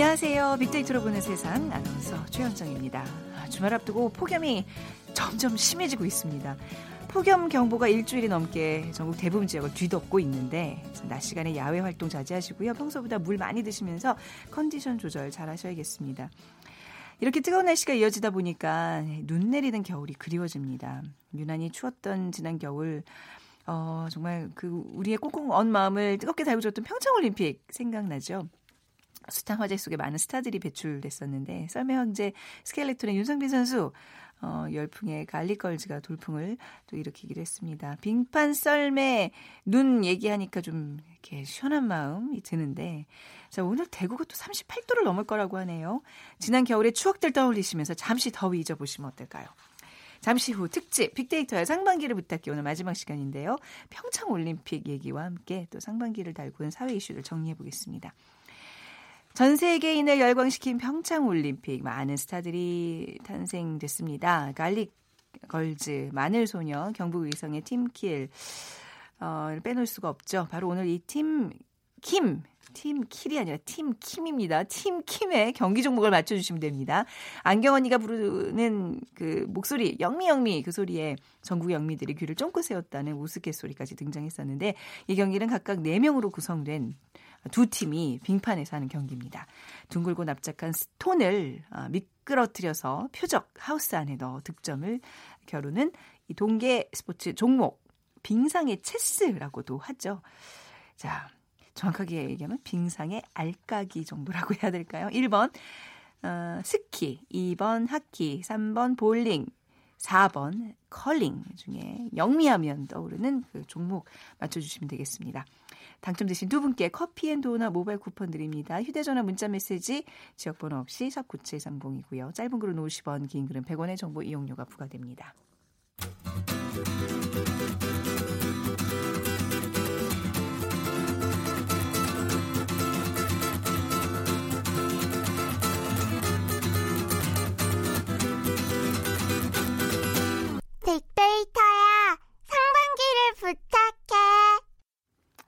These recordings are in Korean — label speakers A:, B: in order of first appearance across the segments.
A: 안녕하세요. 빅데이터로 보는 세상 아나운서 최현정입니다. 주말 앞두고 폭염이 점점 심해지고 있습니다. 폭염 경보가 일주일이 넘게 전국 대부분 지역을 뒤덮고 있는데 낮 시간에 야외 활동 자제하시고요. 평소보다 물 많이 드시면서 컨디션 조절 잘 하셔야겠습니다. 이렇게 뜨거운 날씨가 이어지다 보니까 눈 내리는 겨울이 그리워집니다. 유난히 추웠던 지난 겨울 어, 정말 그 우리의 꽁꽁 언 마음을 뜨겁게 달구줬던 평창올림픽 생각나죠? 숱한 화제 속에 많은 스타들이 배출됐었는데 썰매 황제 스켈레톤의 윤성빈 선수 어, 열풍의 갈리걸즈가 돌풍을 또 일으키기도 했습니다. 빙판 썰매 눈 얘기하니까 좀 이렇게 시원한 마음이 드는데 자 오늘 대구가 또 38도를 넘을 거라고 하네요. 지난 겨울의 추억들 떠올리시면서 잠시 더위 잊어보시면 어떨까요? 잠시 후 특집 빅데이터의 상반기를 부탁해 오늘 마지막 시간인데요. 평창 올림픽 얘기와 함께 또 상반기를 달구는 사회 이슈를 정리해 보겠습니다. 전 세계인을 열광시킨 평창 올림픽 많은 스타들이 탄생됐습니다. Garlic Girls, 마늘 소녀, 경북 의성의 팀킬 어, 빼놓을 수가 없죠. 바로 오늘 이팀 킴, 팀 킬이 아니라 팀 킴입니다. 팀 킴의 경기 종목을 맞춰주시면 됩니다. 안경 언니가 부르는 그 목소리, 영미 영미 그 소리에 전국 영미들이 귀를 쫑긋 세웠다는 우스갯소리까지 등장했었는데 이 경기는 각각 4명으로 구성된 두 팀이 빙판에서 하는 경기입니다. 둥글고 납작한 스톤을 아, 미끄러뜨려서 표적 하우스 안에 넣어 득점을 겨루는 이 동계 스포츠 종목 빙상의 체스라고도 하죠. 자, 정확하게 얘기하면 빙상의 알까기 정도라고 해야 될까요? 1번 어, 스키, 2번 하키, 3번 볼링, 4번 컬링 중에 영미하면 떠오르는 그 종목 맞춰주시면 되겠습니다. 당첨되신 두 분께 커피앤도우나 모바일 쿠폰 드립니다. 휴대전화 문자메시지 지역번호 없이 샵9730이고요. 짧은 글은 50원, 긴 글은 100원의 정보 이용료가 부과됩니다.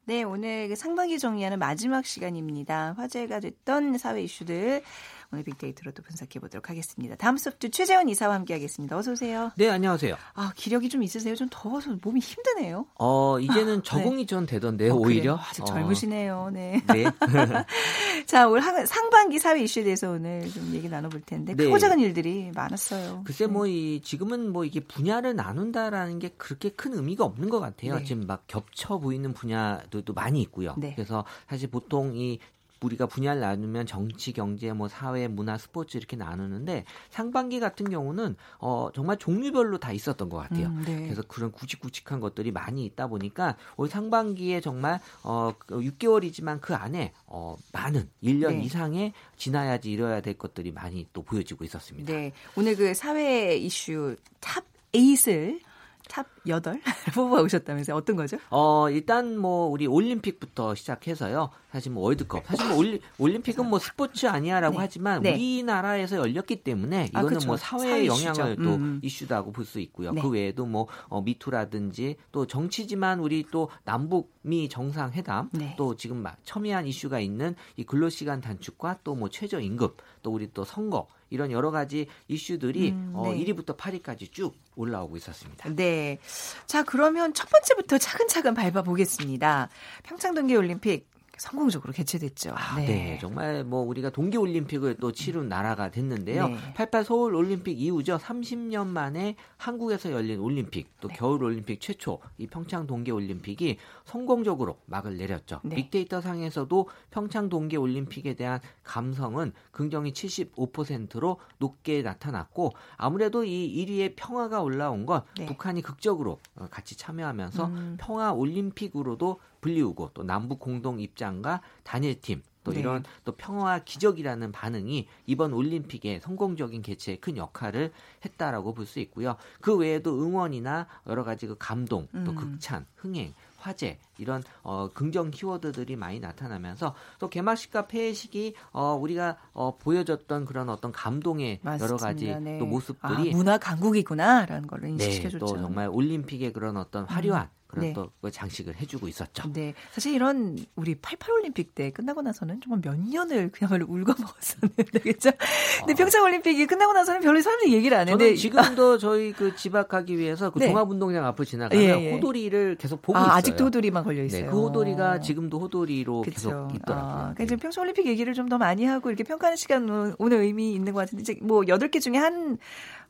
A: 네, 오늘 그 상반기 정리하는 마지막 시간입니다. 화제가 됐던 사회 이슈들 오늘 빅데이터로 또 분석해 보도록 하겠습니다. 다음 소프트 최재원 이사와 함께 하겠습니다. 어서 오세요.
B: 네, 안녕하세요.
A: 아, 기력이 좀 있으세요? 좀 더워서 몸이 힘드네요.
B: 어, 이제는
A: 아,
B: 적응이
A: 네.
B: 좀 되던데요,
A: 어,
B: 오히려.
A: 아직 젊으시네요. 네.
B: 네.
A: 자, 올 한, 상반기 사회 이슈에 대해서 오늘 좀 얘기 나눠볼 텐데
B: 네.
A: 크고 작은 일들이 많았어요.
B: 글쎄
A: 네.
B: 뭐이 지금은 뭐 이게 분야를 나눈다라는 게 그렇게 큰 의미가 없는 것 같아요.
A: 네.
B: 지금 막 겹쳐 보이는 분야들도 많이 있고요.
A: 네.
B: 그래서 사실 보통 이 우리가 분야를 나누면 정치, 경제, 뭐 사회, 문화, 스포츠 이렇게 나누는데 상반기 같은 경우는 어 정말 종류별로 다 있었던 것 같아요.
A: 음, 네.
B: 그래서 그런 굵직굵직한 것들이 많이 있다 보니까 올 상반기에 정말 어 6개월이지만 그 안에 어 많은 1년
A: 네.
B: 이상의 지나야지 이뤄야 될 것들이 많이 또 보여지고 있었습니다.
A: 네. 오늘 그 사회 이슈 top 8을 top 8 뽑아 오셨다면서요? 어떤 거죠?
B: 어, 일단 뭐 우리 올림픽부터 시작해서요. 사실 뭐 월드컵. 사실 뭐 올리, 올림픽은 뭐 스포츠 아니야라고
A: 네.
B: 하지만
A: 네.
B: 우리나라에서 열렸기 때문에
A: 아,
B: 이거는
A: 그쵸.
B: 뭐
A: 사회
B: 사회의. 영향을 또
A: 음.
B: 이슈다고 볼 수 있고요.
A: 네.
B: 그 외에도 뭐 어, 미투라든지 또 정치지만 우리 또 남북미 정상회담
A: 네.
B: 또 지금 막 첨예한 이슈가 있는 이 근로시간 단축과 또 뭐 최저임금 또 우리 또 선거 이런 여러 가지 이슈들이
A: 음,
B: 어,
A: 네.
B: 1위부터 8위까지 쭉 올라오고 있었습니다.
A: 네. 자, 그러면 첫 번째부터 차근차근 밟아보겠습니다. 평창 동계 올림픽 성공적으로 개최됐죠.
B: 아, 네. 정말 뭐 우리가 동계 올림픽을 또 치룬 나라가 됐는데요.
A: 네.
B: 88 서울 올림픽 이후죠. 30년 만에 한국에서 열린 올림픽, 또
A: 네.
B: 겨울 올림픽 최초 이 평창 동계 올림픽이 성공적으로 막을 내렸죠.
A: 네.
B: 빅데이터 상에서도 평창 동계 올림픽에 대한 감성은 긍정이 75%로 높게 나타났고 아무래도 이 1위의 평화가 올라온 건
A: 네.
B: 북한이 극적으로 어, 같이 참여하면서
A: 음.
B: 평화 올림픽으로도 불리우고 또 남북 공동 입장과 단일팀 또
A: 네.
B: 이런 또 평화 기적이라는 반응이 이번 올림픽의 성공적인 개최에 큰 역할을 했다라고 볼 수 있고요. 그 외에도 응원이나 여러 가지 그 감동, 또
A: 음.
B: 극찬, 흥행, 화제 이런 어, 긍정 키워드들이 많이 나타나면서 또 개막식과 폐회식이 어, 우리가 어, 보여줬던 그런 어떤 감동의 여러 가지
A: 맞습니다. 네.
B: 또
A: 아,
B: 모습들이
A: 문화 강국이구나라는 걸
B: 네,
A: 인식시켜줬죠.
B: 또 정말 올림픽의 그런 어떤 화려한 그런
A: 네.
B: 또그 장식을 해주고 있었죠.
A: 네. 사실 이런 우리 88 올림픽 때 끝나고 나서는 정말 몇 년을 그야말로 울고 먹었었는데 그죠? 근데
B: 어.
A: 평창 올림픽이 끝나고 나서는 별로 사람들이 얘기를 안 했는데
B: 지금도 저희 그집앞 가기 위해서 그
A: 네.
B: 종합운동장 앞을 지나가면
A: 예, 예.
B: 호돌이를 계속 보고
A: 아,
B: 있어요.
A: 아직도 호돌이만 걸려 있어요.
B: 네, 그 호돌이가 지금도 호돌이로
A: 그쵸.
B: 계속
A: 아,
B: 있더라고요.
A: 그러니까 지금 평창 올림픽 얘기를 좀 더 많이 하고 이렇게 평가하는 시간 오- 오늘 의미 있는 것 같은데 이제 뭐 여덟 개 중에 한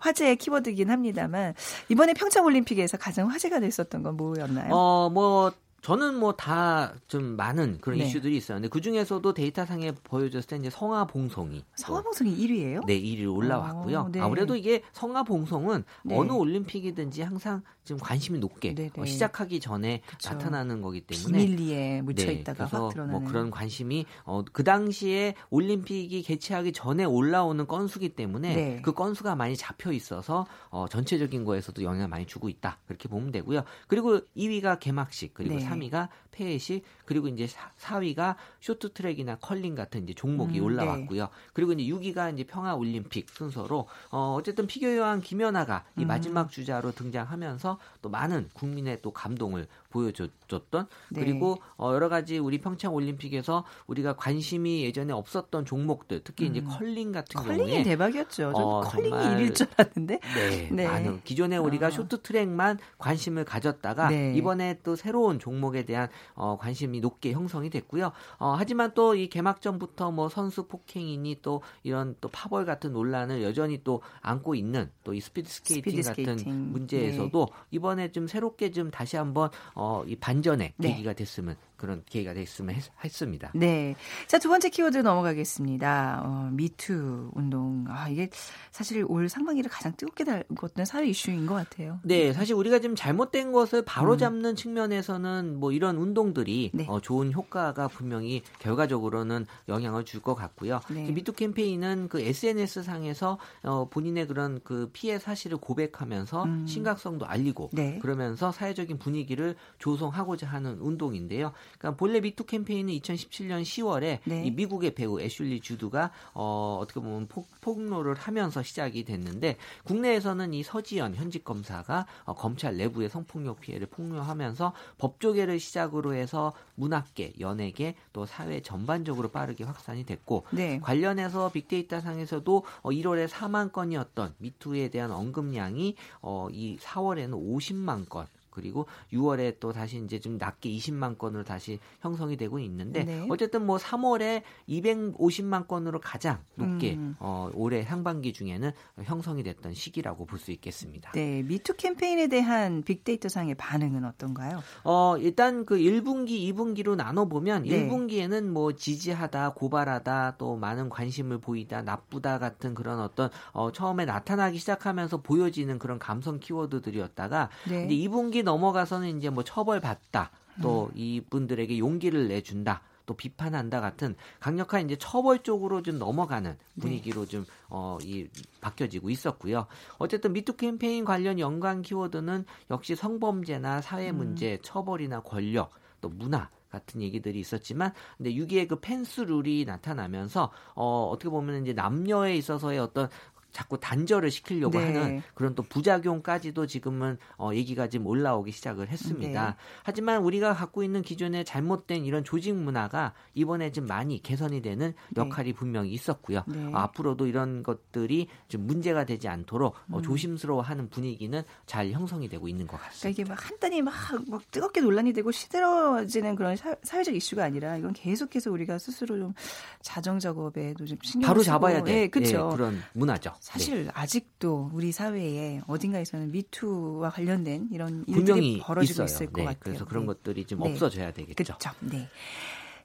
A: 화제의 키워드이긴 합니다만 이번에 평창 올림픽에서 가장 화제가 됐었던 건 뭐였나요?
B: 어, 뭐 저는 뭐 다 좀 많은 그런
A: 네.
B: 이슈들이 있었는데 그 중에서도 데이터 상에 보여줬을 때 이제 성화 봉송이
A: 성화 봉송이 1위예요?
B: 네, 1위로 올라왔고요.
A: 어, 네.
B: 아무래도 이게 성화 봉송은
A: 네.
B: 어느 올림픽이든지 항상 지금 관심이 높게
A: 네, 네.
B: 어, 시작하기 전에
A: 그쵸.
B: 나타나는 거기 때문에
A: 비밀리에 묻혀
B: 네,
A: 있다가
B: 그래서
A: 확.
B: 뭐 그런 관심이 어, 그 당시에 올림픽이 개최하기 전에 올라오는 건수기 때문에
A: 네.
B: 그 건수가 많이 잡혀 있어서 어, 전체적인 거에서도 영향을 많이 주고 있다 그렇게 보면 되고요. 그리고 2위가 개막식 그리고
A: 네.
B: 3위가 폐회식 그리고 이제 4위가 쇼트트랙이나 컬링 같은 이제 종목이
A: 음,
B: 올라왔고요. 그리고 이제 6위가 이제 평화 올림픽 순서로 어, 어쨌든 피겨 여왕 김연아가 이
A: 음.
B: 마지막 주자로 등장하면서 또 많은 국민의 또 감동을 보여줬던
A: 네.
B: 그리고 어, 여러 가지 우리 평창 올림픽에서 우리가 관심이 예전에 없었던 종목들 특히 이제
A: 음.
B: 컬링 같은
A: 컬링이
B: 경우에
A: 대박이었죠. 저
B: 어,
A: 컬링이
B: 정말-
A: 1위일 줄 알았는데.
B: 네,
A: 네.
B: 많은 기존에 우리가
A: 아.
B: 쇼트트랙만 관심을 가졌다가
A: 네.
B: 이번에 또 새로운 종목에 대한 어, 관심이 높게 형성이 됐고요. 어, 하지만 또 이 개막전부터 뭐 선수 폭행이니 또 이런 또 파벌 같은 논란을 여전히 또 안고 있는 또 이 스피드 스케이팅 같은
A: 스케이팅.
B: 문제에서도 이번에 좀 새롭게 좀 다시 한번 어, 이 반전의
A: 네.
B: 계기가 됐으면 그런 계기가 됐으면 했, 했습니다.
A: 네. 자, 두 번째 키워드 넘어가겠습니다. 어, 미투 운동. 아, 이게 사실 올 상반기를 가장 뜨겁게 달궜던 사회 이슈인 것 같아요.
B: 네, 사실 우리가 지금 잘못된 것을 바로 잡는 측면에서는 뭐 이런 운동들이
A: 음. 네.
B: 어, 좋은 효과가 분명히 결과적으로는 영향을 줄 것 같고요.
A: 네.
B: 미투 캠페인은 그 SNS 상에서 어, 본인의 그런 그 피해 사실을 고백하면서
A: 음.
B: 심각성도 알리고
A: 네.
B: 그러면서 사회적인 분위기를 조성하고자 하는 운동인데요. 그러니까 본래 미투 캠페인은 2017년 10월에
A: 네.
B: 이 미국의 배우 애슐리 주드가 어, 어떻게 보면 폭, 폭로를 하면서 시작이 됐는데 국내에서는 이 서지연 현직 검사가 어, 검찰 내부의 성폭력 피해를 폭로하면서 법조계를 시작으로 해서 문학계, 연예계 또 사회 전반적으로 빠르게 확산이 됐고
A: 네.
B: 관련해서 빅데이터 상에서도 어, 1월에 4만 건이었던 미투에 대한 언급량이 어, 이 4월에는 50만 건 그리고 6월에 또 다시 이제 좀 낮게 20만 건으로 다시 형성이 되고 있는데
A: 네.
B: 어쨌든 뭐 3월에 250만 건으로 가장 높게
A: 음.
B: 어, 올해 상반기 중에는 형성이 됐던 시기라고 볼 수 있겠습니다.
A: 네. 미투 캠페인에 대한 빅데이터 상의 반응은 어떤가요?
B: 어, 일단 그 1분기, 2분기로 나눠 보면
A: 네.
B: 1분기에는 뭐 지지하다, 고발하다, 또 많은 관심을 보이다, 나쁘다 같은 그런 어떤 어, 처음에 나타나기 시작하면서 보여지는 그런 감성 키워드들이었다가
A: 네.
B: 이제 2분기 넘어가서는 이제 뭐 처벌받다, 또
A: 음.
B: 이분들에게 용기를 내준다. 또 비판한다 같은 강력한 이제 처벌 쪽으로 좀 넘어가는
A: 네.
B: 분위기로 좀어 이 바뀌어지고 있었고요. 어쨌든 미투 캠페인 관련 연관 키워드는 역시 성범죄나 사회
A: 음.
B: 문제, 처벌이나 권력, 또 문화 같은 얘기들이 있었지만 근데 6위의 그 펜스 룰이 나타나면서 어 어떻게 보면 이제 남녀에 있어서의 어떤 자꾸 단절을 시키려고
A: 네.
B: 하는 그런 또 부작용까지도 지금은 어, 얘기가 지금 올라오기 시작을 했습니다.
A: 네.
B: 하지만 우리가 갖고 있는 기존의 잘못된 이런 조직 문화가 이번에 좀 많이 개선이 되는 역할이 분명히 있었고요.
A: 네.
B: 어, 앞으로도 이런 것들이 좀 문제가 되지 않도록 어,
A: 음.
B: 조심스러워하는 분위기는 잘 형성이 되고 있는 것 같습니다.
A: 그러니까 이게 막 한단이 막, 막 뜨겁게 논란이 되고 시들어지는 그런 사, 사회적 이슈가 아니라 이건 계속해서 우리가 스스로 좀 자정 작업에도 좀 신경
B: 바로 잡아야 돼.
A: 예, 그렇죠.
B: 예, 그런 문화죠. 네.
A: 사실 아직도 우리 사회에 어딘가에서는 미투와 관련된 이런 일들이
B: 분명히
A: 벌어지고
B: 있어요.
A: 있을 것
B: 네,
A: 같아요.
B: 그래서 그런
A: 네.
B: 것들이 좀
A: 네.
B: 없어져야 되겠죠.
A: 그렇죠. 네.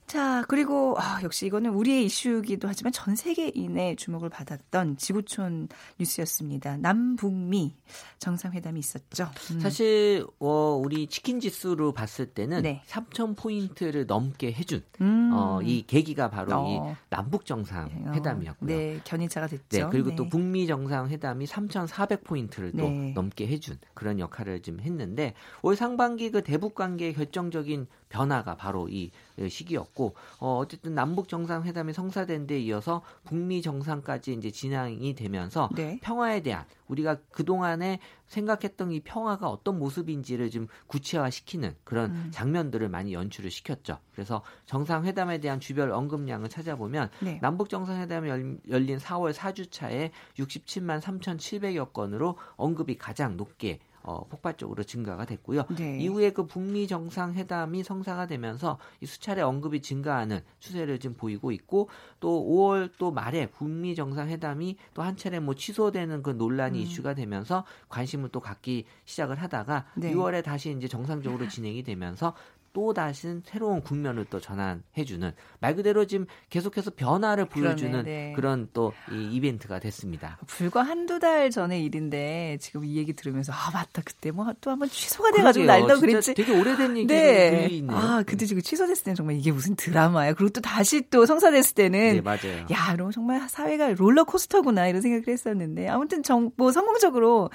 A: 자, 그리고 아, 역시 이거는 우리의 이슈이기도 하지만 전 세계인의 주목을 받았던 지구촌 뉴스였습니다. 남북미 정상회담이 있었죠. 음.
B: 사실 어, 우리 치킨 지수로 봤을 때는
A: 네.
B: 3천 포인트를 넘게 해준
A: 음.
B: 어, 이 계기가 바로
A: 어.
B: 이 남북 정상 회담이었고요.
A: 어, 네, 견인차가 됐죠.
B: 네, 그리고 또
A: 네.
B: 북미 정상회담이 3,400 포인트를 또
A: 네.
B: 넘게 해준 그런 역할을 좀 했는데 올 상반기 그 대북 관계의 결정적인 변화가 바로 이 시기였고 어, 어쨌든 남북 정상회담이 성사된 데 이어서 북미 정상까지 이제 진행이 되면서
A: 네.
B: 평화에 대한 우리가 그 동안에 생각했던 이 평화가 어떤 모습인지를 좀 구체화시키는 그런
A: 음.
B: 장면들을 많이 연출을 시켰죠. 그래서 정상회담에 대한 주별 언급량을 찾아보면
A: 네.
B: 남북 정상회담이 열- 열린 4월 4주차에 67만 3,700여 건으로 언급이 가장 높게 어, 폭발적으로 증가가 됐고요.
A: 네.
B: 이후에 그 북미 정상회담이 성사가 되면서 이 수차례 언급이 증가하는 추세를 지금 보이고 있고 또 5월 또 말에 북미 정상회담이 또 한 차례 뭐 취소되는 그 논란이
A: 음.
B: 이슈가 되면서 관심을 또 갖기 시작을 하다가
A: 네.
B: 6월에 다시 이제 정상적으로 진행이 되면서 또 다시 새로운 국면을 또 전환해주는 말 그대로 지금 계속해서 변화를 보여주는
A: 네.
B: 그런 또 이 이벤트가 됐습니다.
A: 불과 한두 달 전의 일인데 지금 이 얘기 들으면서 아 맞다 그때 뭐 또 한번 취소가 돼가지고
B: 진짜
A: 그랬지.
B: 되게 오래된 얘기로
A: 네.
B: 들리네요.
A: 아 그때 지금 취소됐을 때는 정말 이게 무슨 드라마야. 그리고 또 다시 또 성사됐을 때는
B: 네, 맞아요.
A: 야, 그럼 정말 사회가 롤러코스터구나 이런 생각을 했었는데 아무튼 정, 뭐 성공적으로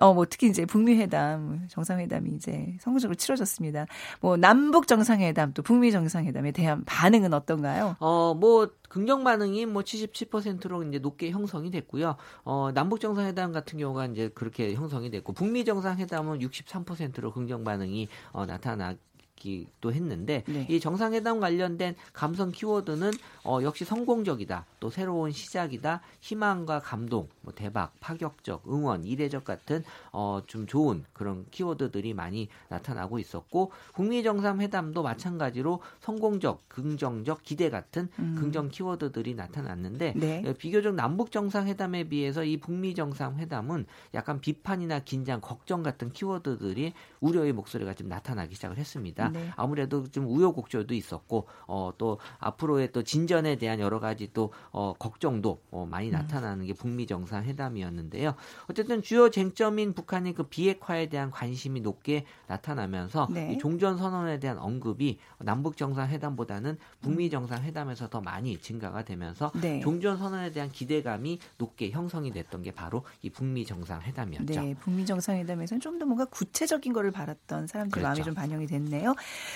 A: 어뭐 특히 이제 북미 회담 정상회담이 이제 성공적으로 치러졌습니다. 뭐남 북 정상회담 또 북미 정상회담에 대한 반응은 어떤가요?
B: 어, 뭐, 긍정 반응이 뭐 77%로 이제 높게 형성이 됐고요. 어, 남북 정상회담 같은 경우가 이제 그렇게 형성이 됐고, 북미 정상회담은 63%로 긍정 반응이 어, 나타나 기도 했는데,
A: 네.
B: 이 정상회담 관련된 감성 키워드는 어, 역시 성공적이다, 또 새로운 시작이다, 희망과 감동, 뭐 대박, 파격적, 응원, 이례적 같은 어, 좀 좋은 그런 키워드들이 많이 나타나고 있었고, 북미 정상회담도 마찬가지로 성공적, 긍정적, 기대 같은
A: 음.
B: 긍정 키워드들이 나타났는데
A: 네.
B: 예, 비교적 남북 정상회담에 비해서 이 북미 정상회담은 약간 비판이나 긴장, 걱정 같은 키워드들이 우려의 목소리가 좀 나타나기 시작을 했습니다.
A: 네.
B: 아무래도 좀 우여곡절도 있었고 어, 또 앞으로의 또 진전에 대한 여러 가지 또 어, 걱정도 어, 많이
A: 음.
B: 나타나는 게 북미 정상회담이었는데요. 어쨌든 주요 쟁점인 북한의 그 비핵화에 대한 관심이 높게 나타나면서
A: 네.
B: 이 종전 선언에 대한 언급이 남북 정상회담보다는 북미 정상회담에서 더 많이 증가가 되면서
A: 네.
B: 종전 선언에 대한 기대감이 높게 형성이 됐던 게 바로 이 북미 정상회담이었죠.
A: 네, 북미 정상회담에서는 좀 더 뭔가 구체적인 거를 바랐던 사람들
B: 그렇죠.
A: 마음이 좀 반영이 됐네요.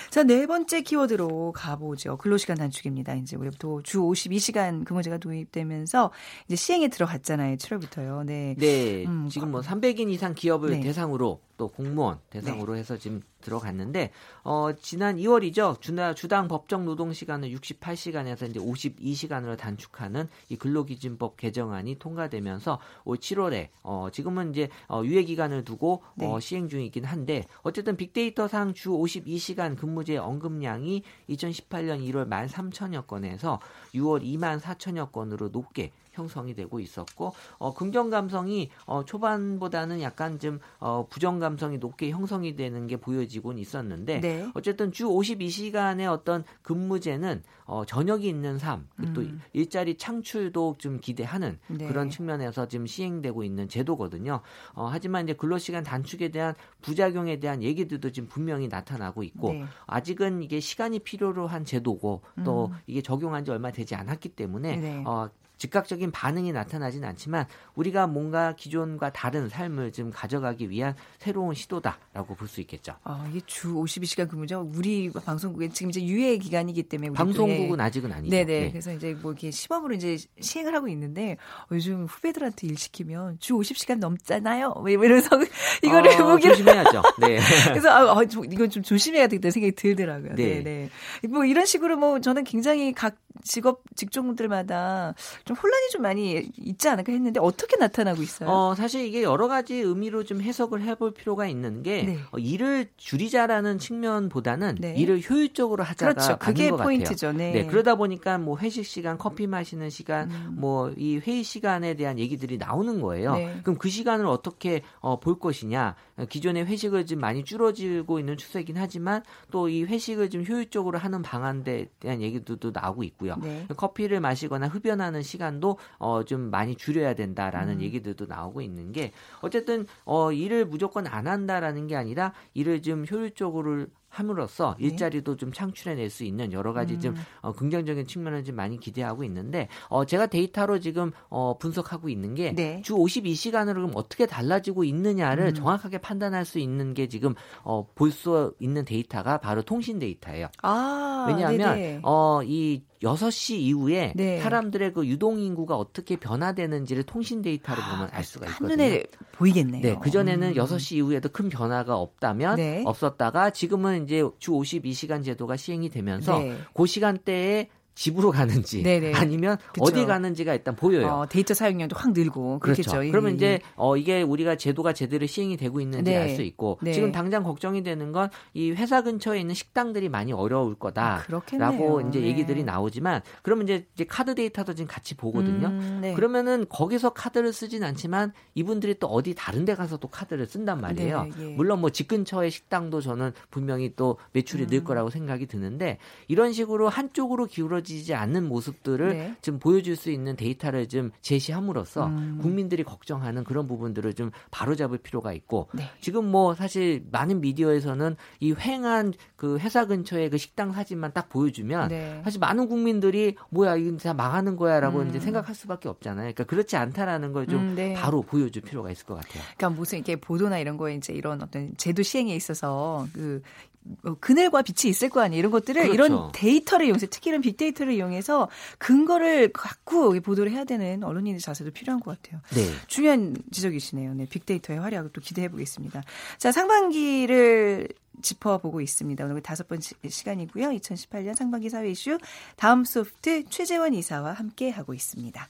A: 자, 네 번째 키워드로 가보죠. 근로시간 단축입니다. 이제 우리부터 주 52시간 근무제가 도입되면서 이제 시행에 들어갔잖아요. 7월부터요. 네.
B: 네,
A: 음,
B: 지금 뭐 300인 이상 기업을
A: 네.
B: 대상으로 또 공무원 대상으로 해서 지금 들어갔는데 어 지난 2월이죠. 주나 주당 법정 노동 시간을 68시간에서 이제 52시간으로 단축하는 이 근로기준법 개정안이 통과되면서 올 7월에 어 지금은 이제 어 유예 기간을 두고
A: 네.
B: 어 시행 중이긴 한데 어쨌든 빅데이터 상 주 52시간 근무제 언급량이 2018년 1월 13,000여 건에서 6월 2만 4천여 건으로 높게 형성이 되고 있었고 어, 긍정 감성이 어, 초반보다는 약간 좀 어, 부정 감성이 높게 형성이 되는 게 보여지곤 있었는데
A: 네.
B: 어쨌든 주 52시간의 어떤 근무제는 어, 저녁이 있는 삶, 또
A: 음.
B: 일자리 창출도 좀 기대하는
A: 네.
B: 그런 측면에서 지금 시행되고 있는 제도거든요. 어, 하지만 이제 근로시간 단축에 대한 부작용에 대한 얘기들도 지금 분명히 나타나고 있고
A: 네.
B: 아직은 이게 시간이 필요로 한 제도고 또
A: 음.
B: 이게 적용한 지 얼마 되지 않았기 때문에
A: 네.
B: 어, 즉각적인 반응이 나타나진 않지만 우리가 뭔가 기존과 다른 삶을 좀 가져가기 위한 새로운 시도다라고 볼 수 있겠죠.
A: 아, 이게 주 52시간 근무죠. 우리 방송국에 지금 이제 유예 기간이기 때문에
B: 방송국은. 아직은 아니죠.
A: 네네.
B: 네.
A: 그래서 이제 뭐 이렇게 시범으로 이제 시행을 하고 있는데 어, 요즘 후배들한테 일 시키면 주 50시간 넘잖아요. 뭐 이러면서 이거를
B: 어,
A: 보기로
B: 조심해야죠. 네.
A: 그래서 아, 아, 좀 이건 좀 조심해야 되겠다 생각이 들더라고요. 네.
B: 네.
A: 네. 뭐 이런 식으로 뭐 저는 굉장히 각 직업 직종들마다 좀 혼란이 좀 많이 있지 않을까 했는데 어떻게 나타나고 있어요?
B: 어, 사실 이게 여러 가지 의미로 좀 해석을 해볼 필요가 있는 게
A: 네.
B: 어, 일을 줄이자라는 측면보다는
A: 네.
B: 일을 효율적으로 하자가
A: 그렇죠. 그게 포인트죠.
B: 같아요.
A: 네.
B: 그러다 보니까 뭐 회식 시간, 커피 마시는 시간,
A: 음.
B: 뭐이 회의 시간에 대한 얘기들이 나오는 거예요.
A: 네.
B: 그럼 그 시간을 어떻게 어, 볼 것이냐? 기존의 회식을 좀 많이 줄어들고 있는 추세긴 하지만 또 이 회식을 좀 효율적으로 하는 방안에 대한 얘기들도 나오고 있고요.
A: 네.
B: 커피를 마시거나 흡연하는 시간 도 어, 좀 많이 줄여야 된다라는
A: 음.
B: 얘기들도 나오고 있는 게 어쨌든 어, 일을 무조건 안 한다라는 게 아니라 일을 좀 효율적으로 함으로써
A: 네.
B: 일자리도 좀 창출해낼 수 있는 여러 가지 좀
A: 음.
B: 어, 긍정적인 측면을 좀 많이 기대하고 있는데 어, 제가 데이터로 지금 어, 분석하고 있는 게
A: 네.
B: 주 52시간으로 그럼 어떻게 달라지고 있느냐를
A: 음.
B: 정확하게 판단할 수 있는 게 지금 어, 볼 수 있는 데이터가 바로 통신 데이터예요.
A: 아,
B: 왜냐하면
A: 네네.
B: 어, 이 6시 이후에
A: 네.
B: 사람들의 그 유동 인구가 어떻게 변화되는지를 통신 데이터로 보면 알 수가 있거든요.
A: 한눈에 보이겠네요.
B: 네, 그 전에는
A: 음.
B: 6시 이후에도 큰 변화가 없다면
A: 네.
B: 없었다가 지금은 이제 주 52시간 제도가 시행이 되면서
A: 네.
B: 그 시간대에 집으로 가는지
A: 네네.
B: 아니면
A: 그쵸.
B: 어디 가는지가 일단 보여요.
A: 어, 데이터 사용량도 확 늘고
B: 그렇죠.
A: 그렇겠죠.
B: 그러면
A: 예,
B: 이제
A: 예.
B: 어 이게 우리가 제도가 제대로 시행이 되고 있는지
A: 네.
B: 알수 있고
A: 네.
B: 지금 당장 걱정이 되는 건 이 회사 근처에 있는 식당들이 많이 어려울 거다.
A: 아, 그렇겠네요.
B: 라고 이제
A: 네.
B: 얘기들이 나오지만 그러면 이제, 이제 카드 데이터도 지금 같이 보거든요.
A: 음, 네.
B: 그러면은 거기서 카드를 쓰진 않지만 이분들이 또 어디 다른 데 가서 또 카드를 쓴단 말이에요.
A: 네, 예.
B: 물론 뭐 집 근처의 식당도 저는 분명히 또 매출이 늘
A: 음.
B: 거라고 생각이 드는데 이런 식으로 한쪽으로 기울어 지지 않는 모습들을
A: 네.
B: 좀 보여줄 수 있는 데이터를 좀 제시함으로써
A: 음.
B: 국민들이 걱정하는 그런 부분들을 좀 바로잡을 필요가 있고
A: 네.
B: 지금 뭐 사실 많은 미디어에서는 이 횡한 그 회사 근처의 그 식당 사진만 딱 보여주면
A: 네.
B: 사실 많은 국민들이 뭐야 이건 다 망하는 거야라고
A: 음.
B: 이제 생각할 수밖에 없잖아요. 그러니까 그렇지 않다라는 걸좀
A: 음, 네.
B: 바로 보여줄 필요가 있을 것 같아요.
A: 그러니까 무슨 이렇게 보도나 이런 거에 이제 이런 어떤 제도 시행에 있어서 그 어, 그늘과 빛이 있을 거 아니에요. 이런 것들을
B: 그렇죠.
A: 이런 데이터를 이용해서 특히 이런 빅데이터를 이용해서 근거를 갖고 보도를 해야 되는 언론인의 자세도 필요한 것 같아요.
B: 네.
A: 중요한 지적이시네요. 네, 빅데이터의 활약을 또 기대해 보겠습니다. 자, 상반기를 짚어보고 있습니다. 오늘 다섯 번째 시간이고요. 2018년 상반기 사회 이슈 다음 소프트 최재원 이사와 함께 하고 있습니다.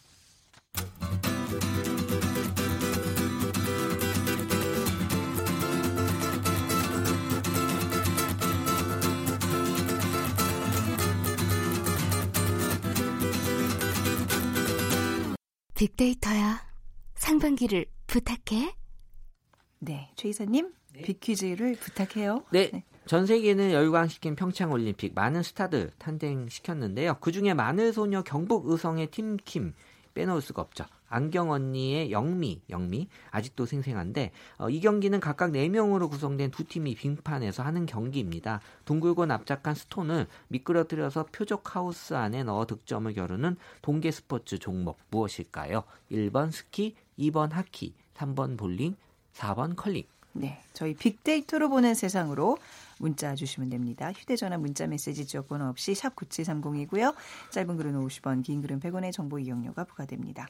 C: 빅데이터야. 상반기를 부탁해.
A: 네, 최 이사님 빅퀴즈를 부탁해요.
B: 네. 전 세계는 열광시킨 평창 올림픽 많은 스타들 탄생시켰는데요. 그중에 마늘소녀 경북 의성의 팀킴 빼놓을 수가 없죠. 안경 언니의 영미, 영미 아직도 생생한데 어, 이 경기는 각각 4명으로 구성된 두 팀이 빙판에서 하는 경기입니다. 둥글고 납작한 스톤을 미끄러뜨려서 표적 하우스 안에 넣어 득점을 겨루는 동계 스포츠 종목 무엇일까요? 1번 스키, 2번 하키, 3번 볼링, 4번 컬링.
A: 네, 저희 빅데이터로 보는 세상으로 문자 주시면 됩니다. 휴대전화 문자 메시지 지역 번호 없이 샵 9730이고요. 짧은 글은 50원, 긴 글은 100원의 정보 이용료가 부과됩니다.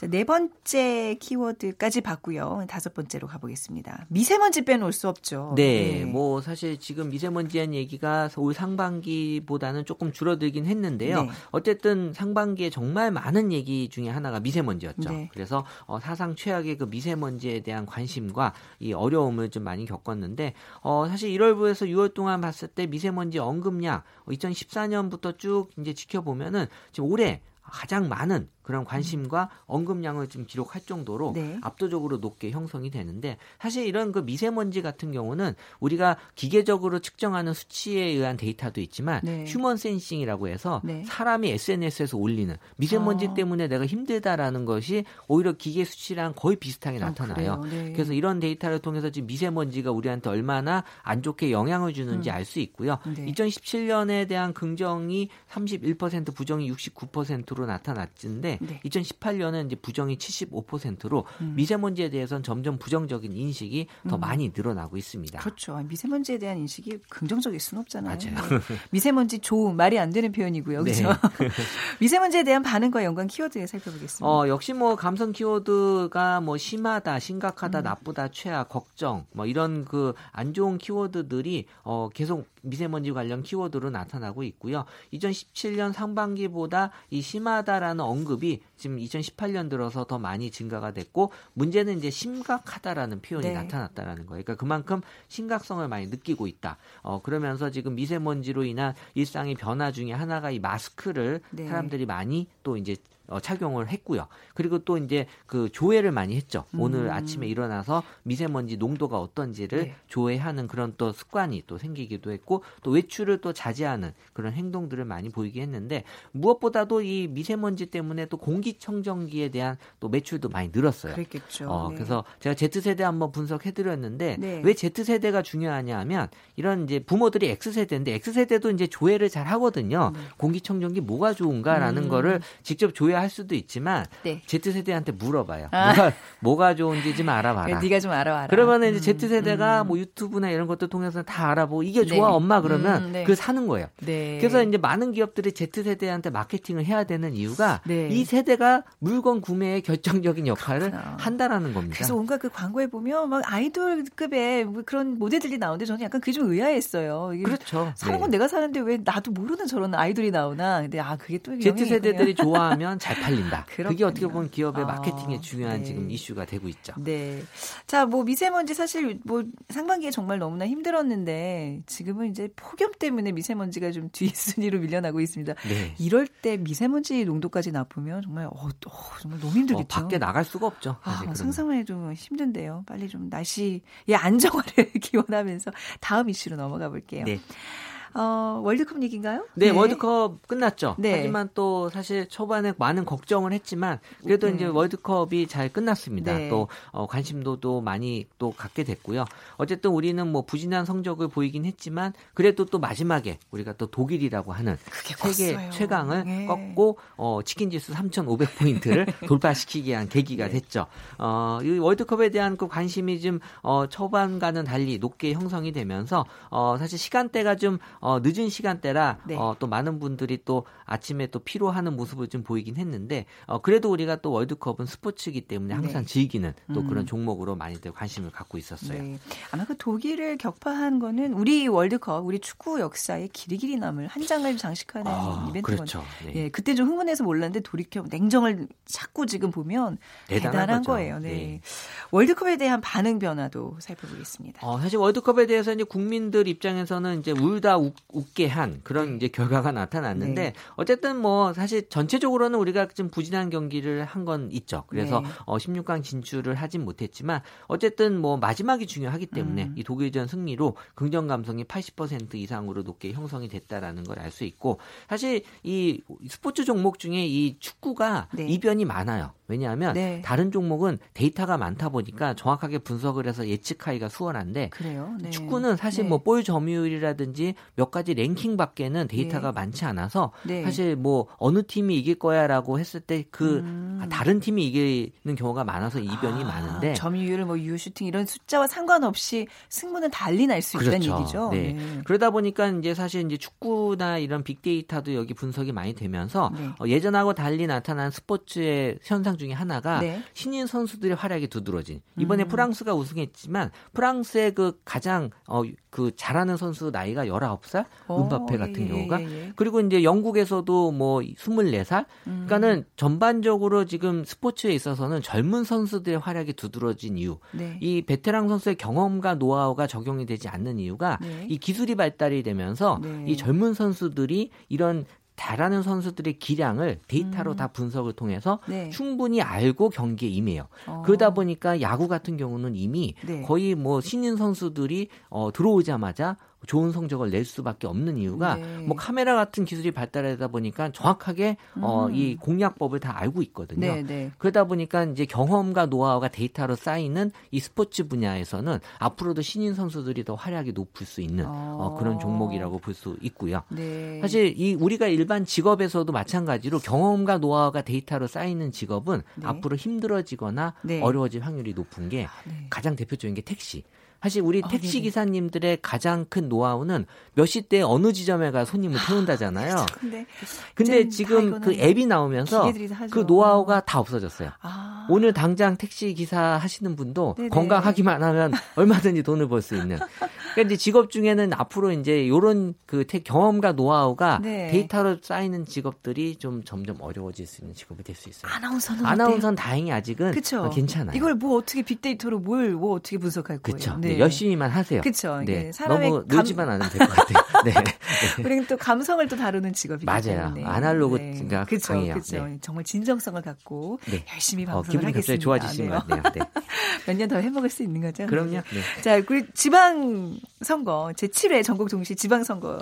A: 자, 네 번째 키워드까지 봤고요. 다섯 번째로 가보겠습니다. 미세먼지 빼놓을 수 없죠.
B: 네, 뭐 사실 지금 미세먼지한 얘기가 올 상반기보다는 조금 줄어들긴 했는데요.
A: 네.
B: 어쨌든 상반기에 정말 많은 얘기 중에 하나가 미세먼지였죠.
A: 네.
B: 그래서 어, 사상 최악의 그 미세먼지에 대한 관심과 이 어려움을 좀 많이 겪었는데 어, 사실 1월부에서 6월 동안 봤을 때 미세먼지 언급량 2014년부터 쭉 이제 지켜보면은 지금 올해 가장 많은 그런 관심과 언급량을 좀 기록할 정도로
A: 네.
B: 압도적으로 높게 형성이 되는데 사실 이런 그 미세먼지 같은 경우는 우리가 기계적으로 측정하는 수치에 의한 데이터도 있지만
A: 네.
B: human sensing이라고 해서
A: 네.
B: 사람이 SNS에서 올리는 미세먼지
A: 아.
B: 때문에 내가 힘들다라는 것이 오히려 기계 수치랑 거의 비슷하게
A: 아,
B: 나타나요.
A: 네.
B: 그래서 이런 데이터를 통해서 지금 미세먼지가 우리한테 얼마나 안 좋게 영향을 주는지
A: 음.
B: 알수 있고요.
A: 네.
B: 2017년에 대한 긍정이 31% 부정이 69%로 나타났는데
A: 네.
B: 2018년은 이제 부정이 75%로
A: 음.
B: 미세먼지에 대해서는 점점 부정적인 인식이 더
A: 음.
B: 많이 늘어나고 있습니다.
A: 그렇죠. 미세먼지에 대한 인식이 긍정적일 수는 없잖아요.
B: 맞아요.
A: 네. 미세먼지 좋음 말이 안 되는 표현이고요.
B: 네.
A: 그렇죠. 미세먼지에 대한 반응과 연관 키워드 살펴보겠습니다.
B: 어, 역시 뭐 감성 키워드가 뭐 심하다, 심각하다,
A: 음.
B: 나쁘다, 최악, 걱정 뭐 이런 그 안 좋은 키워드들이 어, 계속 미세먼지 관련 키워드로 나타나고 있고요. 2017년 상반기보다 이 심하다라는 언급이 지금 2018년 들어서 더 많이 증가가 됐고 문제는 이제 심각하다라는 표현이
A: 네.
B: 나타났다라는 거예요. 그러니까 그만큼 심각성을 많이 느끼고 있다. 어, 그러면서 지금 미세먼지로 인한 일상의 변화 중에 하나가 이 마스크를
A: 네.
B: 사람들이 많이 또 이제 어, 착용을 했고요. 그리고 또 이제 그 조회를 많이 했죠.
A: 음.
B: 오늘 아침에 일어나서 미세먼지 농도가 어떤지를
A: 네.
B: 조회하는 그런 또 습관이 또 생기기도 했고 또 외출을 또 자제하는 그런 행동들을 많이 보이게 했는데 무엇보다도 이 미세먼지 때문에 또 공기청정기에 대한 또 매출도 많이 늘었어요.
A: 그랬겠죠.
B: 어,
A: 네.
B: 그래서 제가 Z세대 한번 분석해 드렸는데
A: 네.
B: 왜 Z세대가 중요하냐 하면 이런 이제 부모들이 X세대인데 X세대도 이제 조회를 잘 하거든요. 공기청정기 뭐가 좋은가라는
A: 네. 음.
B: 거를 직접 조회 할 수도 있지만
A: 네.
B: Z세대한테 물어봐요.
A: 아.
B: 뭐가, 뭐가 좋은지 좀 알아봐라.
A: 그래, 네가 좀 알아와라.
B: 그러면 이제
A: 음,
B: Z세대가
A: 음.
B: 뭐 유튜브나 이런 것도 통해서 다 알아보고 이게
A: 네.
B: 좋아 엄마 그러면
A: 음, 네.
B: 그걸 사는 거예요.
A: 네.
B: 그래서 이제 많은 기업들이 Z세대한테 마케팅을 해야 되는 이유가
A: 네.
B: 이 세대가 물건 구매에 결정적인 역할을
A: 그렇구나.
B: 한다라는 겁니다.
A: 그래서 온갖 그 광고에 보면 막 아이돌급의 뭐 그런 모델들이 나오는데 저는 약간 그게 좀 의아했어요.
B: 그렇죠.
A: 사는
B: 네.
A: 건 내가 사는데 왜 나도 모르는 저런 아이돌이 나오나. 근데 아 그게 또
B: Z세대들이. 좋아하면 잘 팔린다. 그게
A: 그렇군요.
B: 어떻게 보면 기업의
A: 아,
B: 마케팅에 중요한
A: 네.
B: 지금 이슈가 되고 있죠.
A: 네. 자, 뭐 미세먼지 사실 뭐 상반기에 정말 너무나 힘들었는데 지금은 이제 폭염 때문에 미세먼지가 좀 뒷순위로 밀려나고 있습니다.
B: 네.
A: 이럴 때 미세먼지 농도까지 나쁘면 정말 어, 어, 정말 너무 힘들겠죠.
B: 어, 밖에 나갈 수가 없죠.
A: 아. 상상만 해도 힘든데요. 빨리 좀 날씨의 안정화를 기원하면서 다음 이슈로 넘어가 볼게요.
B: 네.
A: 어, 월드컵 얘기인가요?
B: 네, 월드컵 끝났죠.
A: 네.
B: 하지만 또 사실 초반에 많은 걱정을 했지만 그래도
A: 네.
B: 이제 월드컵이 잘 끝났습니다.
A: 네.
B: 또 어, 관심도도 많이 또 갖게 됐고요. 어쨌든 우리는 뭐 부진한 성적을 보이긴 했지만 그래도 또 마지막에 우리가 또 독일이라고 하는
A: 그게
B: 세계
A: 컸어요.
B: 최강을
A: 네.
B: 꺾고 어, 치킨 지수 3,500포인트를 돌파시키게 위한 계기가
A: 네.
B: 됐죠. 어, 이 월드컵에 대한 그 관심이 좀 어, 초반과는 달리 높게 형성이 되면서 어, 사실 시간대가 좀 어, 늦은 시간대라
A: 네.
B: 어, 또 많은 분들이 또 아침에 또 피로하는 모습을 좀 보이긴 했는데 어, 그래도 우리가 또 월드컵은 스포츠이기 때문에 항상
A: 네.
B: 즐기는 또
A: 음.
B: 그런 종목으로 많이들 관심을 갖고 있었어요.
A: 네. 아마 그 독일을 격파한 거는 우리 월드컵, 우리 축구 역사에 길이 길이 남을 한 장을 장식하는
B: 아,
A: 이벤트건
B: 그렇죠. 네.
A: 예, 그때 좀 흥분해서 몰랐는데 돌이켜 냉정을 찾고 지금 보면
B: 대단한
A: 대단한. 거예요. 네.
B: 네.
A: 월드컵에 대한 반응 변화도 살펴보겠습니다.
B: 어, 사실 월드컵에 대해서 이제 국민들 입장에서는 이제 울다 웃, 웃 게 한 그런 이제 결과가 나타났는데
A: 네.
B: 어쨌든 뭐 사실 전체적으로는 우리가 좀 부진한 경기를 한 건 있죠. 그래서
A: 네.
B: 어, 16강 진출을 하진 못했지만 어쨌든 뭐 마지막이 중요하기 때문에
A: 음.
B: 이 독일전 승리로 긍정 감성이 80% 이상으로 높게 형성이 됐다라는 걸 알 수 있고 사실 이 스포츠 종목 중에 이 축구가
A: 네.
B: 이변이 많아요. 왜냐하면
A: 네.
B: 다른 종목은 데이터가 많다 보니까 정확하게 분석을 해서 예측하기가 수월한데
A: 그래요. 네.
B: 축구는 사실
A: 네.
B: 뭐 볼 점유율이라든지 몇 가지 랭킹 밖에는 데이터가 많지 않아서
A: 네.
B: 사실 뭐 어느 팀이 이길 거야라고 했을 때그
A: 음.
B: 다른 팀이 이기는 경우가 많아서 이변이
A: 아,
B: 많은데
A: 점유율, 뭐 유효 슈팅 이런 숫자와 상관없이 승부는 달리 날 수 있다는
B: 그렇죠.
A: 얘기죠.
B: 네. 그러다 보니까 이제 사실 이제 축구나 이런 빅데이터도 여기 분석이 많이 되면서
A: 네.
B: 어, 예전하고 달리 나타난 스포츠의 현상 중에 하나가
A: 네.
B: 신인 선수들의 활약이 두드러진 이번에
A: 음.
B: 프랑스가 우승했지만 프랑스의 그 가장 어, 그 잘하는 선수 나이가 19살
A: 어,
B: 은바페
A: 예,
B: 같은
A: 예,
B: 경우가
A: 예, 예.
B: 그리고 이제 영국에서도 뭐 24살
A: 음.
B: 그러니까는 전반적으로 지금 스포츠에 있어서는 젊은 선수들의 활약이 두드러진 이유
A: 네.
B: 이 베테랑 선수의 경험과 노하우가 적용이 되지 않는 이유가
A: 네.
B: 이 기술이 발달이 되면서
A: 네.
B: 이 젊은 선수들이 이런 잘하는 선수들의 기량을 데이터로
A: 음.
B: 다 분석을 통해서
A: 네.
B: 충분히 알고 경기에 임해요.
A: 어.
B: 그러다 보니까 야구 같은 경우는 이미
A: 네.
B: 거의 뭐 신인 선수들이 어, 들어오자마자 좋은 성적을 낼 수밖에 없는 이유가
A: 네.
B: 뭐 카메라 같은 기술이 발달하다 보니까 정확하게 어,
A: 음.
B: 이 공략법을 다 알고 있거든요.
A: 네, 네.
B: 그러다 보니까 이제 경험과 노하우가 데이터로 쌓이는 이 스포츠 분야에서는 앞으로도 신인 선수들이 더 활약이 높을 수 있는
A: 어.
B: 어, 그런 종목이라고 볼 수 있고요.
A: 네.
B: 사실 이 우리가 일반 직업에서도 마찬가지로 경험과 노하우가 데이터로 쌓이는 직업은
A: 네.
B: 앞으로 힘들어지거나
A: 네.
B: 어려워질 확률이 높은 게
A: 네.
B: 가장 대표적인 게 택시. 사실 우리
A: 아,
B: 택시
A: 네네.
B: 기사님들의 가장 큰 노하우는 몇 시 때 어느 지점에 가 손님을 태운다잖아요.
A: 근데
B: 근데
A: 다
B: 지금 그 앱이 나오면서. 그 노하우가 다 없어졌어요.
A: 아.
B: 오늘 당장 택시 기사 하시는 분도
A: 네네.
B: 건강하기만 하면 얼마든지 돈을 벌 수 있는. 그러니까 이제 직업 중에는 앞으로 이제 요런 그 태- 경험과 노하우가
A: 네.
B: 데이터로 쌓이는 직업들이 좀 점점 어려워질 수 있는 직업이 될 수 있어요.
A: 아나운서는
B: 아나운서는 다행히 아직은
A: 그쵸.
B: 어, 괜찮아요.
A: 이걸 뭐 어떻게 빅데이터로 뭘 뭐 어떻게 분석할 거예요?
B: 그렇죠.
A: 네.
B: 네. 열심히만 하세요.
A: 그렇죠.
B: 네. 너무 늘지만 감... 않으면 될 것 같아요. 네.
A: 우리는 또 감성을 또 다루는 직업이기
B: 맞아요.
A: 때문에.
B: 아날로그가 네.
A: 그쵸,
B: 강해요.
A: 네. 정말 진정성을 갖고 네. 열심히 방송을
B: 어,
A: 하겠습니다.
B: 좋아지신 것 같네요. 네.
A: 몇년 더 해먹을 수 있는 거죠.
B: 그럼요. 네.
A: 자, 그리고 지방 선거 제 7회 전국 동시 지방 선거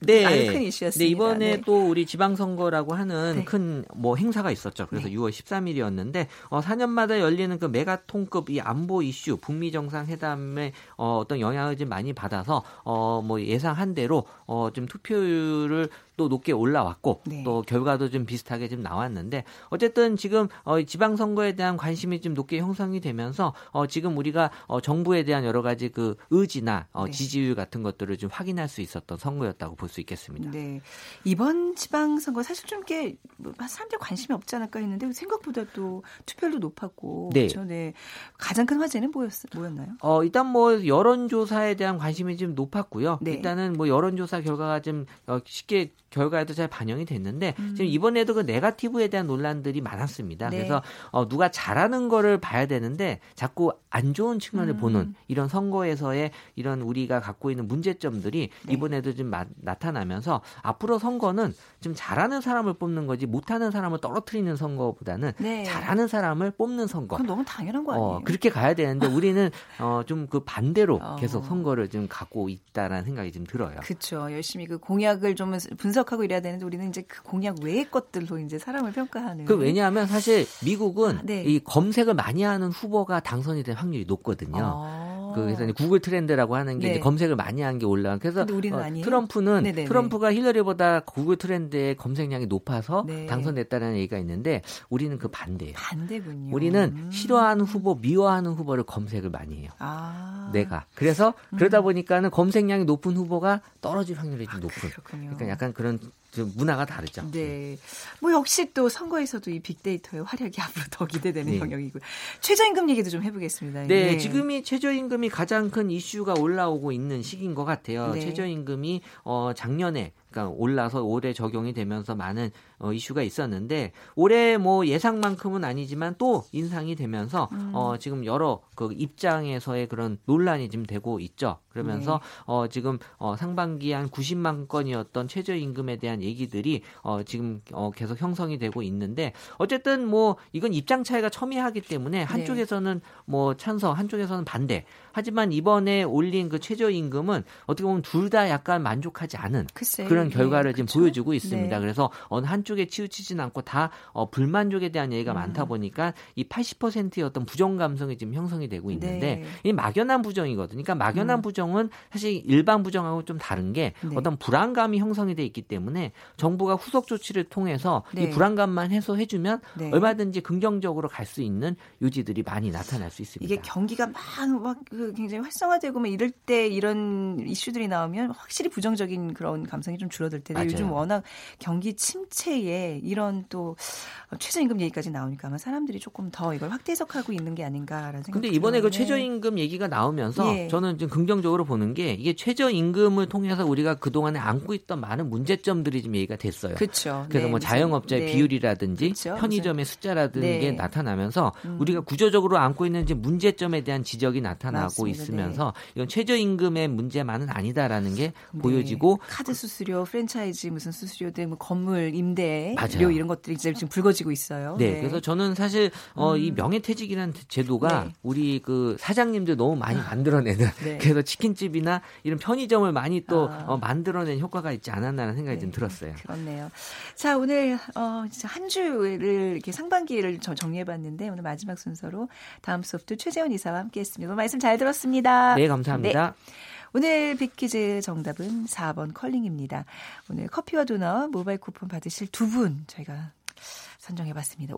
B: 네.
A: 큰 이슈였습니다.
B: 네, 이번에
A: 네.
B: 또 우리 지방선거라고 하는
A: 네.
B: 큰뭐 행사가 있었죠. 그래서
A: 네.
B: 6월 13일이었는데 어, 4년마다 열리는 그 메가통급 이 안보 이슈 북미 정상회담에 어, 어떤 영향을 좀 많이 받아서 어, 뭐 예상한 대로 어, 좀 투표율을 또 높게 올라왔고
A: 네.
B: 또 결과도 좀 비슷하게 좀 나왔는데 어쨌든 지금 어, 지방선거에 대한 관심이 좀 높게 형성이 되면서 어, 지금 우리가 어, 정부에 대한 여러 가지 그 의지나 어,
A: 네.
B: 지지율 같은 것들을 좀 확인할 수 있었던 선거였다고 볼 수 있겠습니다.
A: 네. 이번 지방선거 사실 좀 이렇게 뭐 사람들 관심이 없지 않을까 했는데 생각보다 또 투표율도 높았고.
B: 네.
A: 그렇죠. 네. 가장 큰 화제는 뭐였, 뭐였나요?
B: 어, 일단 뭐 여론조사에 대한 관심이 좀 높았고요.
A: 네.
B: 일단은 뭐 여론조사 결과가 좀 어, 쉽게 결과에도 잘 반영이 됐는데
A: 음.
B: 지금 이번에도 그 네가티브에 대한 논란들이 많았습니다.
A: 네.
B: 그래서 어, 누가 잘하는 거를 봐야 되는데 자꾸 안 좋은 측면을
A: 음.
B: 보는 이런 선거에서의 이런 우리가 갖고 있는 문제점들이
A: 네.
B: 이번에도 좀 마, 나타나면서 앞으로 선거는 좀 잘하는 사람을 뽑는 거지 못하는 사람을 떨어뜨리는 선거보다는
A: 네.
B: 잘하는 사람을 뽑는 선거.
A: 그건 너무 당연한 거 아니에요?
B: 어, 그렇게 가야 되는데 우리는 어, 좀 그 반대로
A: 어.
B: 계속 선거를 좀 갖고 있다라는 생각이 좀 들어요.
A: 그렇죠. 열심히 그 공약을 좀 분석 하고 이래야 되는데 우리는 이제 그 공약 외의 것들로 이제 사람을 평가하는.
B: 그 왜냐하면 사실 미국은
A: 아, 네.
B: 이 검색을 많이 하는 후보가 당선이 될 확률이 높거든요.
A: 어.
B: 그 그래서 이제 구글 트렌드라고 하는 게
A: 네.
B: 검색을 많이 한 게 올라간. 그래서 어? 트럼프는
A: 네네네.
B: 트럼프가 힐러리보다 구글 트렌드의 검색량이 높아서
A: 네.
B: 당선됐다는 얘기가 있는데 우리는 그 반대예요.
A: 반대군요.
B: 우리는
A: 음.
B: 싫어하는 후보, 미워하는 후보를 검색을 많이 해요.
A: 아.
B: 내가. 그래서 그러다 보니까는 검색량이 높은 후보가 떨어질 확률이 좀 높은.
A: 아.
B: 그러니까 약간 그런 좀 문화가 다르죠.
A: 네. 뭐 역시 또 선거에서도 이 빅데이터의 활약이 앞으로 더 기대되는
B: 네.
A: 영역이고요. 최저임금 얘기도 좀 해보겠습니다.
B: 네,
A: 예.
B: 지금이 최저임금 이 가장 큰 이슈가 올라오고 있는 시기인 것 같아요.
A: 네.
B: 최저임금이 어 작년에 그러니까 올라서 올해 적용이 되면서 많은 어, 이슈가 있었는데 올해 뭐 예상만큼은 아니지만 또 인상이 되면서
A: 음.
B: 어, 지금 여러 그 입장에서의 그런 논란이 지금 되고 있죠. 그러면서
A: 네.
B: 어, 지금 어, 상반기 한 90만 건이었던 최저임금에 대한 얘기들이 어, 지금 어, 계속 형성이 되고 있는데 어쨌든 뭐 이건 입장 차이가 첨예하기 때문에 한쪽에서는 뭐 찬성, 한쪽에서는 반대. 하지만 이번에 올린 그 최저임금은 어떻게 보면 둘 다 약간 만족하지 않은
A: 글쎄,
B: 그런
A: 네,
B: 결과를 지금
A: 그쵸?
B: 보여주고 있습니다.
A: 네.
B: 그래서 어느 한쪽에 치우치진 않고 다 어, 불만족에 대한 얘기가
A: 음.
B: 많다 보니까 이 80%의 어떤 부정 감성이 지금 형성이 되고 있는데
A: 네.
B: 이 막연한 부정이거든요. 그러니까 막연한
A: 음.
B: 부정은 사실 일반 부정하고 좀 다른 게
A: 네.
B: 어떤 불안감이 형성이 돼 있기 때문에 정부가 후속 조치를 통해서
A: 네.
B: 이 불안감만 해소해주면
A: 네.
B: 얼마든지 긍정적으로 갈 수 있는 요지들이 많이 나타날 수 있습니다.
A: 이게 경기가 막막그 굉장히 활성화되고 막 이럴 때 이런 이슈들이 나오면 확실히 부정적인 그런 감성이 좀 줄어들 텐데
B: 맞아요.
A: 요즘 워낙 경기 침체에 이런 또 최저임금 얘기까지 나오니까 아마 사람들이 조금 더 이걸 확대 해석하고 있는 게 아닌가라는 생각이
B: 근데 이번에 그. 최저임금 얘기가 나오면서
A: 예.
B: 저는 좀 긍정적으로 보는 게 이게 최저임금을 통해서 우리가 그동안에 안고 있던 많은 문제점들이 좀 얘기가 됐어요.
A: 그렇죠.
B: 그래서
A: 네,
B: 뭐 자영업자의
A: 네.
B: 비율이라든지
A: 그렇죠.
B: 편의점의 숫자라든지
A: 네.
B: 게 나타나면서
A: 음.
B: 우리가 구조적으로 안고 있는 이제 문제점에 대한 지적이 나타나고
A: 맞습니다. 네.
B: 있으면서 이건 최저임금의 문제만은 아니다라는 게
A: 네.
B: 보여지고
A: 카드 수수료, 프랜차이즈 무슨 수수료 등뭐 건물 임대. 료 이런 것들이 이제 지금 불거지고 있어요.
B: 네, 그래서 저는 사실 어, 이
A: 음.
B: 명예퇴직이라는 제도가
A: 네.
B: 우리 그 사장님들 너무 많이 만들어내는
A: 네.
B: 그래서 치킨집이나 이런 편의점을 많이 또
A: 아.
B: 어, 만들어낸 효과가 있지 않았나라는 생각이
A: 네.
B: 좀 들었어요.
A: 그렇네요. 자, 오늘 어 한 주를 이렇게 상반기를 저 정리해 봤는데 오늘 마지막 순서로 다음 소프트 최재원 이사와 함께 했습니다. 오늘 말씀 잘 들었습니다.
B: 네, 감사합니다.
A: 오늘 빅퀴즈 정답은 4번 컬링입니다. 오늘 커피와 도넛 모바일 쿠폰 받으실 두 분 저희가 선정해 봤습니다.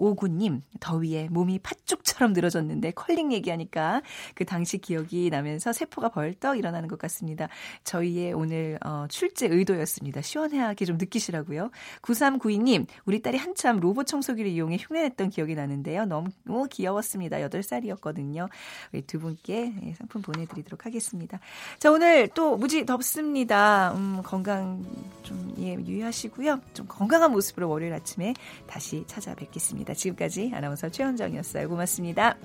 A: 5659님, 더위에 몸이 팥죽처럼 늘어졌는데 컬링 얘기하니까 그 당시 기억이 나면서 세포가 벌떡 일어나는 것 같습니다. 저희의 오늘 어, 출제 의도였습니다. 시원하게 좀 느끼시라고요. 9392님, 우리 딸이 한참 로봇 청소기를 이용해 흉내냈던 기억이 나는데요. 너무 귀여웠습니다. 8살이었거든요. 우리 두 분께 예, 상품 보내드리도록 하겠습니다. 자, 오늘 또 무지 덥습니다. 음, 건강 좀 예, 유의하시고요. 좀 건강한 모습으로 월요일 아침에 다시 찾아뵙겠습니다. 지금까지 아나운서 최현정이었어요. 고맙습니다.